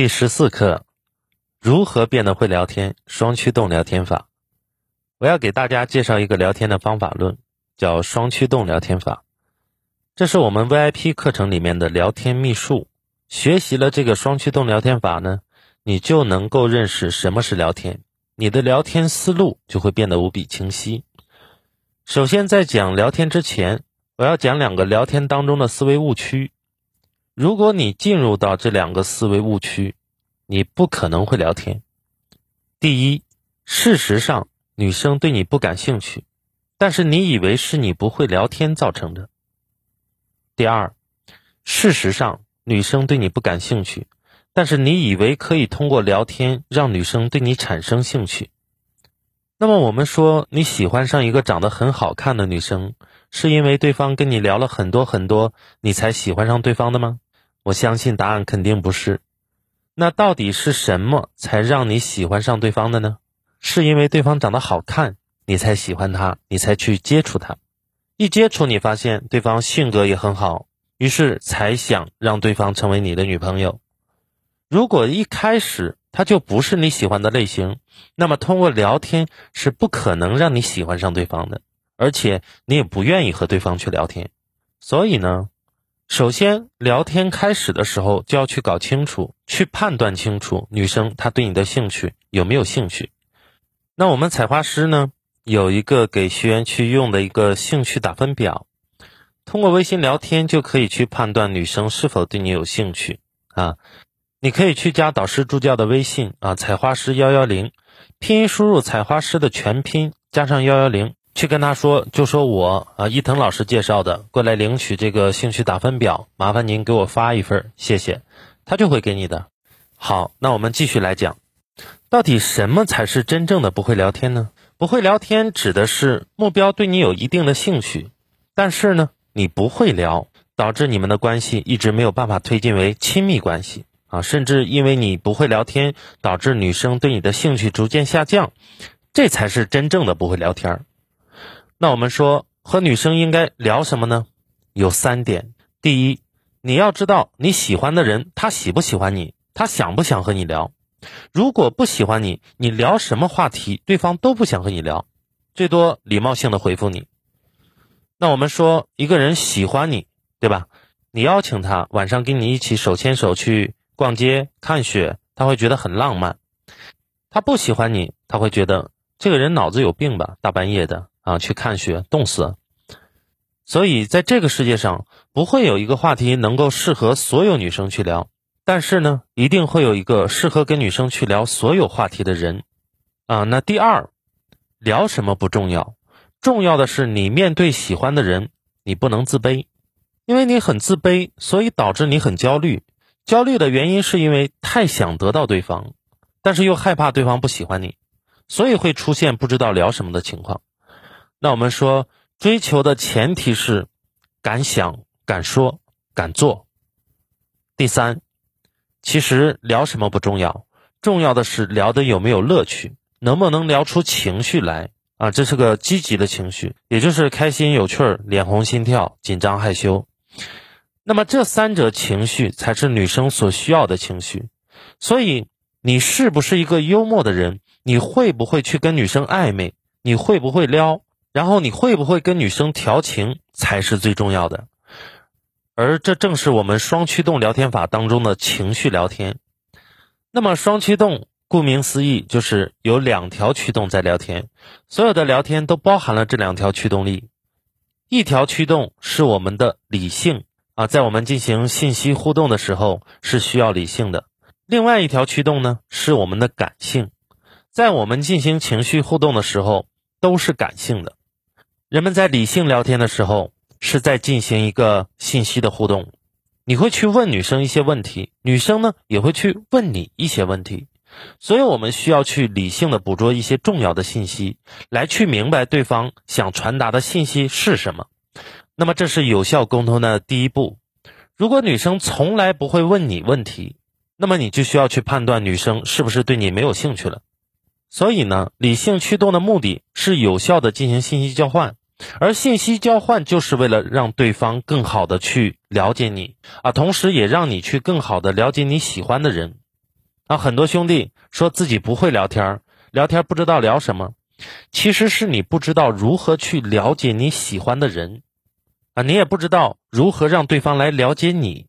第十四课，如何变得会聊天？双驱动聊天法。我要给大家介绍一个聊天的方法论，叫双驱动聊天法。这是我们 VIP 课程里面的聊天秘术。学习了这个双驱动聊天法呢，你就能够认识什么是聊天，你的聊天思路就会变得无比清晰。首先，在讲聊天之前，我要讲两个聊天当中的思维误区。如果你进入到这两个思维误区，你不可能会聊天。第一，事实上女生对你不感兴趣，但是你以为是你不会聊天造成的。第二，事实上女生对你不感兴趣，但是你以为可以通过聊天让女生对你产生兴趣。那么我们说你喜欢上一个长得很好看的女生，是因为对方跟你聊了很多很多，你才喜欢上对方的吗？我相信答案肯定不是。那到底是什么才让你喜欢上对方的呢？是因为对方长得好看，你才喜欢他，你才去接触他。一接触，你发现对方性格也很好，于是才想让对方成为你的女朋友。如果一开始他就不是你喜欢的类型，那么通过聊天是不可能让你喜欢上对方的，而且你也不愿意和对方去聊天。所以呢？首先，聊天开始的时候就要去搞清楚，去判断清楚女生她对你的兴趣有没有兴趣。那我们采花师呢，有一个给学员去用的一个兴趣打分表，通过微信聊天就可以去判断女生是否对你有兴趣啊。你可以去加导师助教的微信啊，采花师幺幺零，拼音输入采花师的全拼加上幺幺零。去跟他说，就说我啊，伊藤老师介绍的，过来领取这个兴趣打分表，麻烦您给我发一份，谢谢。他就会给你的。好，那我们继续来讲，到底什么才是真正的不会聊天呢？不会聊天指的是目标对你有一定的兴趣，但是呢，你不会聊，导致你们的关系一直没有办法推进为亲密关系啊，甚至因为你不会聊天，导致女生对你的兴趣逐渐下降，这才是真正的不会聊天儿。那我们说和女生应该聊什么呢？有三点。第一，你要知道你喜欢的人他喜不喜欢你，他想不想和你聊。如果不喜欢你，你聊什么话题，对方都不想和你聊，最多礼貌性的回复你。那我们说一个人喜欢你，对吧？你邀请他晚上跟你一起手牵手去逛街看雪，他会觉得很浪漫。他不喜欢你，他会觉得这个人脑子有病吧？大半夜的。啊，去看雪，冻死。所以在这个世界上，不会有一个话题能够适合所有女生去聊，但是呢，一定会有一个适合跟女生去聊所有话题的人。啊，那第二，聊什么不重要，重要的是你面对喜欢的人，你不能自卑，因为你很自卑，所以导致你很焦虑。焦虑的原因是因为太想得到对方，但是又害怕对方不喜欢你，所以会出现不知道聊什么的情况。那我们说，追求的前提是敢想、敢说、敢做。第三，其实聊什么不重要，重要的是聊的有没有乐趣，能不能聊出情绪来啊？这是个积极的情绪，也就是开心、有趣儿、脸红、心跳、紧张、害羞。那么这三者情绪才是女生所需要的情绪。所以，你是不是一个幽默的人？你会不会去跟女生暧昧？你会不会撩？然后你会不会跟女生调情才是最重要的，而这正是我们双驱动聊天法当中的情绪聊天。那么双驱动，顾名思义就是有两条驱动在聊天，所有的聊天都包含了这两条驱动力。一条驱动是我们的理性啊，在我们进行信息互动的时候是需要理性的；另外一条驱动呢是我们的感性，在我们进行情绪互动的时候都是感性的。人们在理性聊天的时候，是在进行一个信息的互动。你会去问女生一些问题，女生呢也会去问你一些问题，所以我们需要去理性的捕捉一些重要的信息，来去明白对方想传达的信息是什么。那么这是有效沟通的第一步。如果女生从来不会问你问题，那么你就需要去判断女生是不是对你没有兴趣了。所以呢，理性驱动的目的是有效的进行信息交换。而信息交换就是为了让对方更好的去了解你啊，同时也让你去更好的了解你喜欢的人。啊，很多兄弟说自己不会聊天，聊天不知道聊什么，其实是你不知道如何去了解你喜欢的人，啊，你也不知道如何让对方来了解你。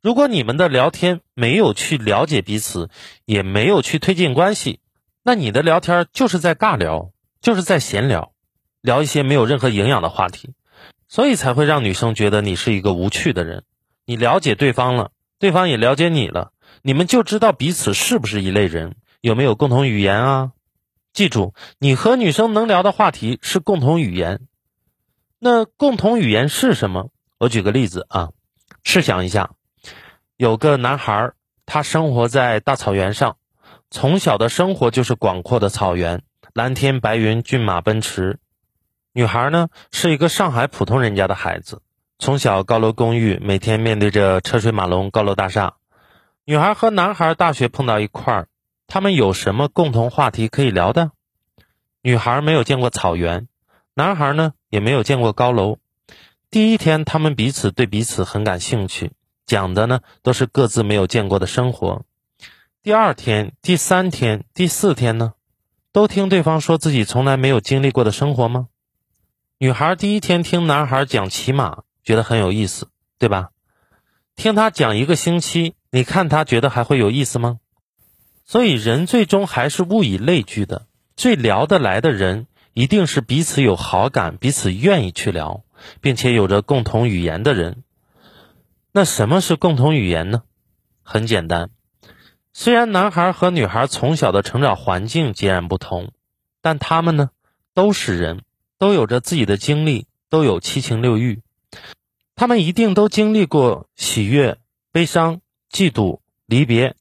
如果你们的聊天没有去了解彼此，也没有去推进关系，那你的聊天就是在尬聊，就是在闲聊，聊一些没有任何营养的话题，所以才会让女生觉得你是一个无趣的人。你了解对方了，对方也了解你了。你们就知道彼此是不是一类人，有没有共同语言啊？记住，你和女生能聊的话题是共同语言。那共同语言是什么？我举个例子啊，试想一下，有个男孩，他生活在大草原上，从小的生活就是广阔的草原，蓝天白云，骏马奔驰。女孩呢，是一个上海普通人家的孩子，从小高楼公寓，每天面对着车水马龙，高楼大厦。女孩和男孩大学碰到一块儿，他们有什么共同话题可以聊的？女孩没有见过草原，男孩呢也没有见过高楼。第一天，他们彼此对彼此很感兴趣，讲的呢都是各自没有见过的生活。第二天、第三天、第四天呢，都听对方说自己从来没有经历过的生活吗？女孩第一天听男孩讲骑马，觉得很有意思，对吧？听他讲一个星期。你看他觉得还会有意思吗？所以人最终还是物以类聚的，最聊得来的人一定是彼此有好感、彼此愿意去聊，并且有着共同语言的人。那什么是共同语言呢？很简单，虽然男孩和女孩从小的成长环境截然不同，但他们呢都是人，都有着自己的经历，都有七情六欲，他们一定都经历过喜悦、悲伤。嫉妒、离别、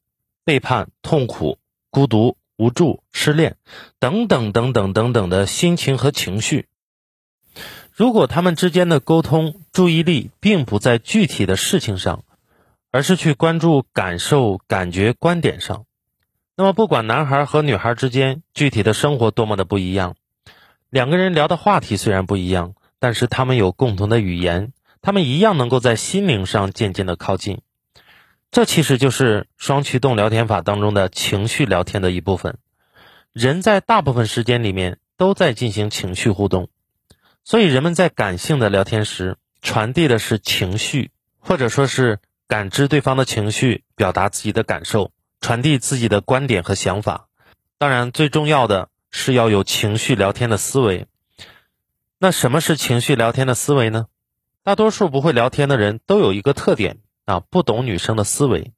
背叛、痛苦、孤独、无助、失恋，等等等等等等的心情和情绪。如果他们之间的沟通注意力并不在具体的事情上，而是去关注感受、感觉、观点上，那么不管男孩和女孩之间具体的生活多么的不一样，两个人聊的话题虽然不一样，但是他们有共同的语言，他们一样能够在心灵上渐渐的靠近。这其实就是双驱动聊天法当中的情绪聊天的一部分。人在大部分时间里面都在进行情绪互动，所以人们在感性的聊天时传递的是情绪，或者说是感知对方的情绪，表达自己的感受，传递自己的观点和想法。当然，最重要的是要有情绪聊天的思维。那什么是情绪聊天的思维呢？大多数不会聊天的人都有一个特点。啊，不懂女生的思维。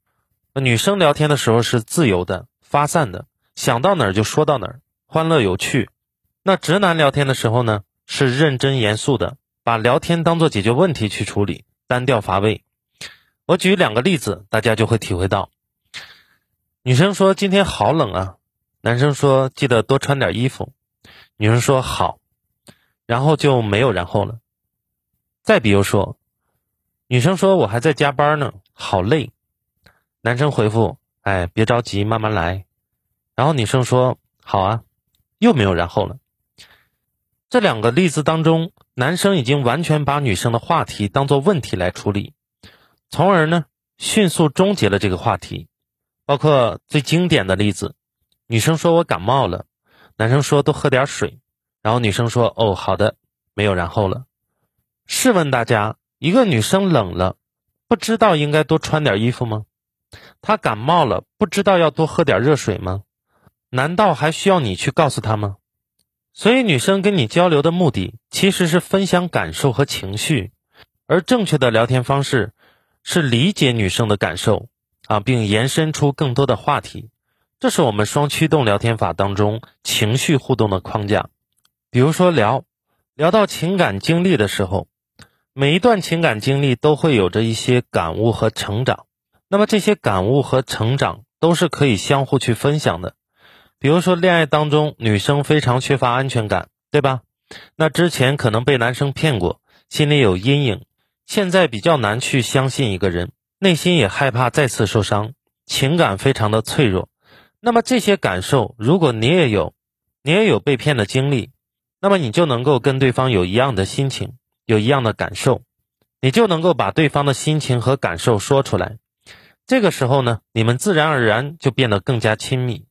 女生聊天的时候是自由的、发散的，想到哪儿就说到哪儿，欢乐有趣。那直男聊天的时候呢，是认真严肃的，把聊天当做解决问题去处理，单调乏味。我举两个例子，大家就会体会到。女生说今天好冷啊，男生说记得多穿点衣服。女生说好，然后就没有然后了。再比如说。女生说：“我还在加班呢，好累。”男生回复：“哎，别着急，慢慢来。”然后女生说：“好啊。”又没有然后了。这两个例子当中，男生已经完全把女生的话题当做问题来处理，从而呢迅速终结了这个话题。包括最经典的例子，女生说我感冒了，男生说多喝点水，然后女生说：“哦，好的。”没有然后了。试问大家。一个女生冷了，不知道应该多穿点衣服吗？她感冒了，不知道要多喝点热水吗？难道还需要你去告诉她吗？所以，女生跟你交流的目的其实是分享感受和情绪，而正确的聊天方式是理解女生的感受啊，并延伸出更多的话题。这是我们双驱动聊天法当中情绪互动的框架。比如说，聊聊到情感经历的时候。每一段情感经历都会有着一些感悟和成长，那么这些感悟和成长都是可以相互去分享的。比如说，恋爱当中女生非常缺乏安全感，对吧？那之前可能被男生骗过，心里有阴影，现在比较难去相信一个人，内心也害怕再次受伤，情感非常的脆弱。那么这些感受，如果你也有，你也有被骗的经历，那么你就能够跟对方有一样的心情。有一样的感受，你就能够把对方的心情和感受说出来。这个时候呢，你们自然而然就变得更加亲密，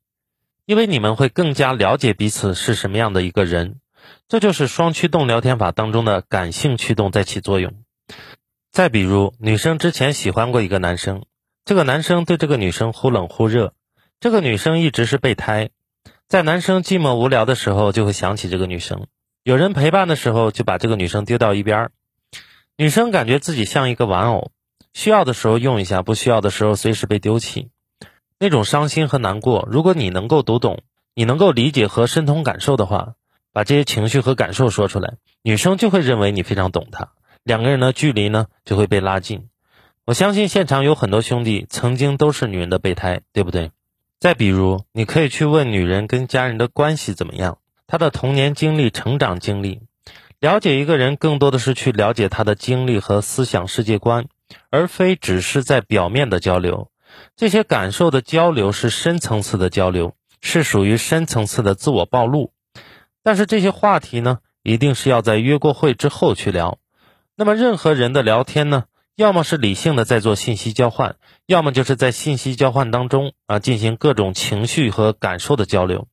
因为你们会更加了解彼此是什么样的一个人。这就是双驱动聊天法当中的感性驱动在起作用。再比如，女生之前喜欢过一个男生，这个男生对这个女生忽冷忽热，这个女生一直是备胎，在男生寂寞无聊的时候就会想起这个女生，有人陪伴的时候就把这个女生丢到一边儿。女生感觉自己像一个玩偶，需要的时候用一下，不需要的时候随时被丢弃，那种伤心和难过，如果你能够读懂，你能够理解和深同感受的话。把这些情绪和感受说出来，女生就会认为你非常懂她，两个人的距离呢就会被拉近。我相信现场有很多兄弟曾经都是女人的备胎，对不对？再比如，你可以去问女人跟家人的关系怎么样，她的童年经历、成长经历。了解一个人，更多的是去了解他的经历和思想世界观，而非只是在表面的交流。这些感受的交流是深层次的交流，是属于深层次的自我暴露。但是这些话题呢，一定是要在约过会之后去聊。那么任何人的聊天呢，要么是理性的在做信息交换，要么就是在信息交换当中啊进行各种情绪和感受的交流。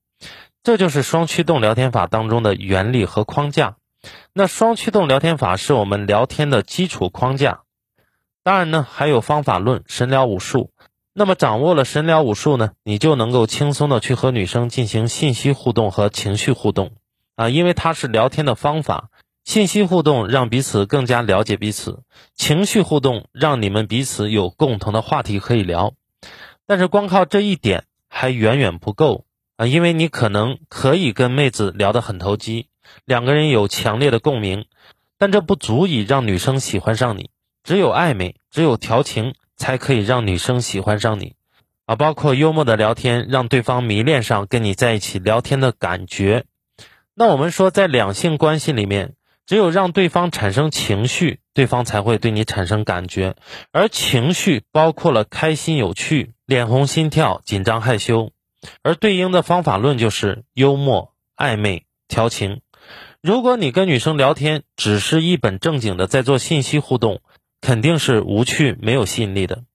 这就是双驱动聊天法当中的原理和框架。那双驱动聊天法是我们聊天的基础框架。当然呢，还有方法论、神聊武术。那么掌握了神聊武术呢，你就能够轻松的去和女生进行信息互动和情绪互动。啊，因为它是聊天的方法，信息互动让彼此更加了解彼此，情绪互动让你们彼此有共同的话题可以聊。但是光靠这一点还远远不够啊，因为你可能可以跟妹子聊得很投机，两个人有强烈的共鸣，但这不足以让女生喜欢上你。只有暧昧，只有调情，才可以让女生喜欢上你。啊，包括幽默的聊天，让对方迷恋上跟你在一起聊天的感觉。那我们说，在两性关系里面，只有让对方产生情绪，对方才会对你产生感觉。而情绪包括了开心、有趣、脸红、心跳、紧张、害羞。而对应的方法论就是幽默、暧昧、调情。如果你跟女生聊天，只是一本正经的在做信息互动，肯定是无趣、没有吸引力的。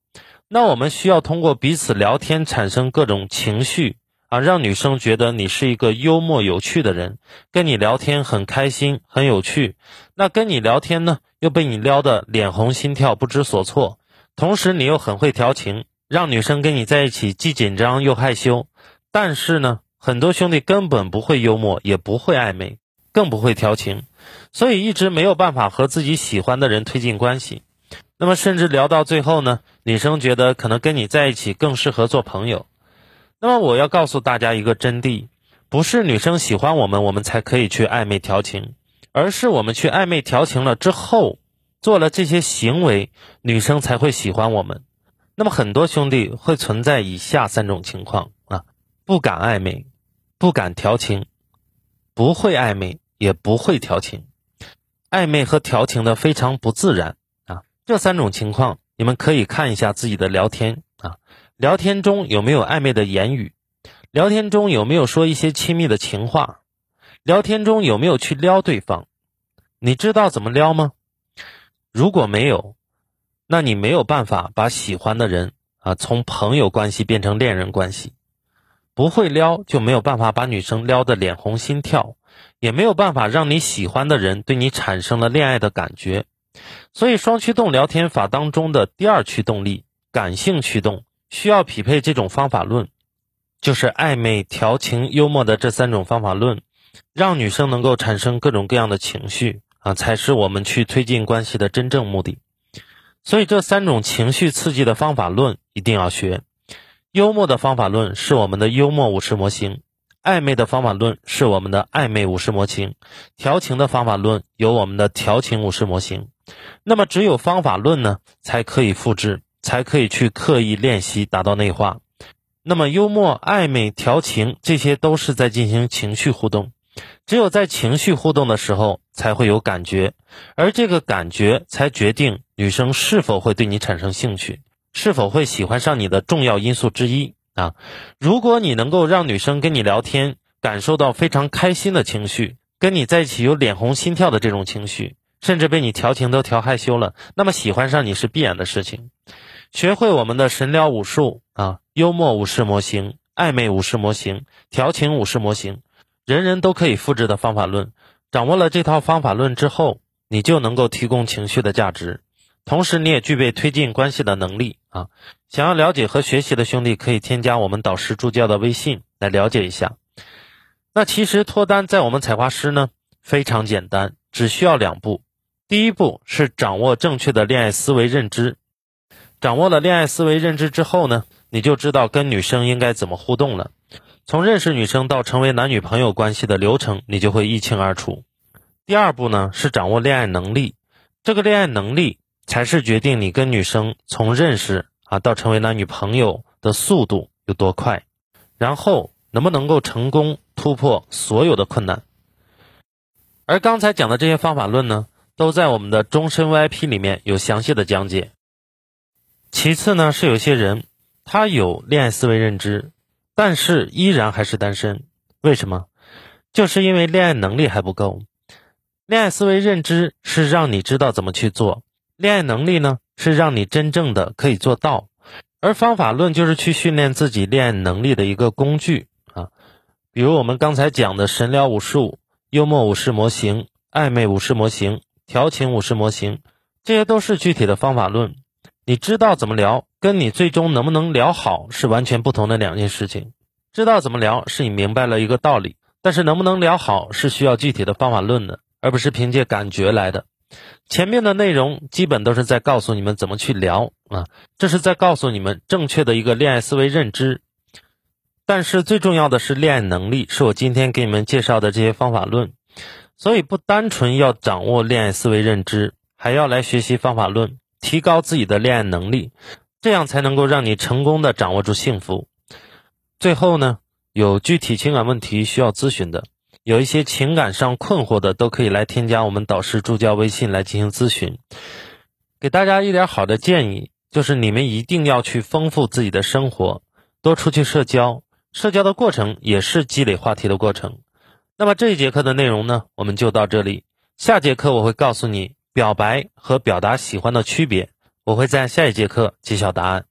那我们需要通过彼此聊天产生各种情绪。啊，让女生觉得你是一个幽默有趣的人，跟你聊天很开心很有趣。那跟你聊天呢，又被你撩得脸红心跳不知所措，同时你又很会调情，让女生跟你在一起既紧张又害羞。但是呢，很多兄弟根本不会幽默，也不会暧昧，更不会调情，所以一直没有办法和自己喜欢的人推进关系。那么甚至聊到最后呢，女生觉得可能跟你在一起更适合做朋友。那么我要告诉大家一个真谛，不是女生喜欢我们，我们才可以去暧昧调情，而是我们去暧昧调情了之后，做了这些行为，女生才会喜欢我们。那么很多兄弟会存在以下三种情况啊：不敢暧昧，不敢调情，不会暧昧，也不会调情，暧昧和调情的非常不自然啊。这三种情况，你们可以看一下自己的聊天啊。聊天中有没有暧昧的言语？聊天中有没有说一些亲密的情话？聊天中有没有去撩对方？你知道怎么撩吗？如果没有，那你没有办法把喜欢的人啊从朋友关系变成恋人关系。不会撩就没有办法把女生撩得脸红心跳，也没有办法让你喜欢的人对你产生了恋爱的感觉。所以双驱动聊天法当中的第二驱动力，感性驱动。需要匹配这种方法论，就是暧昧、调情、幽默的这三种方法论，让女生能够产生各种各样的情绪啊，才是我们去推进关系的真正目的。所以这三种情绪刺激的方法论一定要学。幽默的方法论是我们的幽默武士模型，暧昧的方法论是我们的暧昧武士模型，调情的方法论有我们的调情武士模型。那么只有方法论呢，才可以复制。才可以去刻意练习，达到内化。那么，幽默、暧昧、调情，这些都是在进行情绪互动。只有在情绪互动的时候，才会有感觉，而这个感觉才决定女生是否会对你产生兴趣，是否会喜欢上你的重要因素之一啊。如果你能够让女生跟你聊天，感受到非常开心的情绪，跟你在一起有脸红心跳的这种情绪，甚至被你调情都调害羞了，那么喜欢上你是必然的事情。学会我们的神疗武术啊，幽默武士模型、暧昧武士模型、调情武士模型，人人都可以复制的方法论。掌握了这套方法论之后，你就能够提供情绪的价值，同时你也具备推进关系的能力啊。想要了解和学习的兄弟，可以添加我们导师助教的微信来了解一下。那其实脱单在我们采花师呢非常简单，只需要两步。第一步是掌握正确的恋爱思维认知，掌握了恋爱思维认知之后呢，你就知道跟女生应该怎么互动了。从认识女生到成为男女朋友关系的流程，你就会一清二楚。第二步呢是掌握恋爱能力，这个恋爱能力才是决定你跟女生从认识啊到成为男女朋友的速度有多快，然后能不能够成功突破所有的困难。而刚才讲的这些方法论呢，都在我们的终身 VIP 里面有详细的讲解。其次呢是有些人他有恋爱思维认知，但是依然还是单身，为什么？就是因为恋爱能力还不够。恋爱思维认知是让你知道怎么去做，恋爱能力呢是让你真正的可以做到，而方法论就是去训练自己恋爱能力的一个工具啊。比如我们刚才讲的神疗武术、幽默武士模型、暧昧武士模型、调情武士模型，这些都是具体的方法论。你知道怎么聊，跟你最终能不能聊好是完全不同的两件事情。知道怎么聊是你明白了一个道理，但是能不能聊好是需要具体的方法论的。而不是凭借感觉来的，前面的内容基本都是在告诉你们怎么去聊啊，这是在告诉你们正确的一个恋爱思维认知。但是最重要的是恋爱能力，是我今天给你们介绍的这些方法论。所以不单纯要掌握恋爱思维认知，还要来学习方法论，提高自己的恋爱能力，这样才能够让你成功的掌握住幸福。最后呢，有具体情感问题需要咨询的。有一些情感上困惑的，都可以来添加我们导师助教微信来进行咨询。给大家一点好的建议，就是你们一定要去丰富自己的生活，多出去社交。社交的过程也是积累话题的过程。那么这一节课的内容呢，我们就到这里。下节课我会告诉你表白和表达喜欢的区别，我会在下一节课揭晓答案。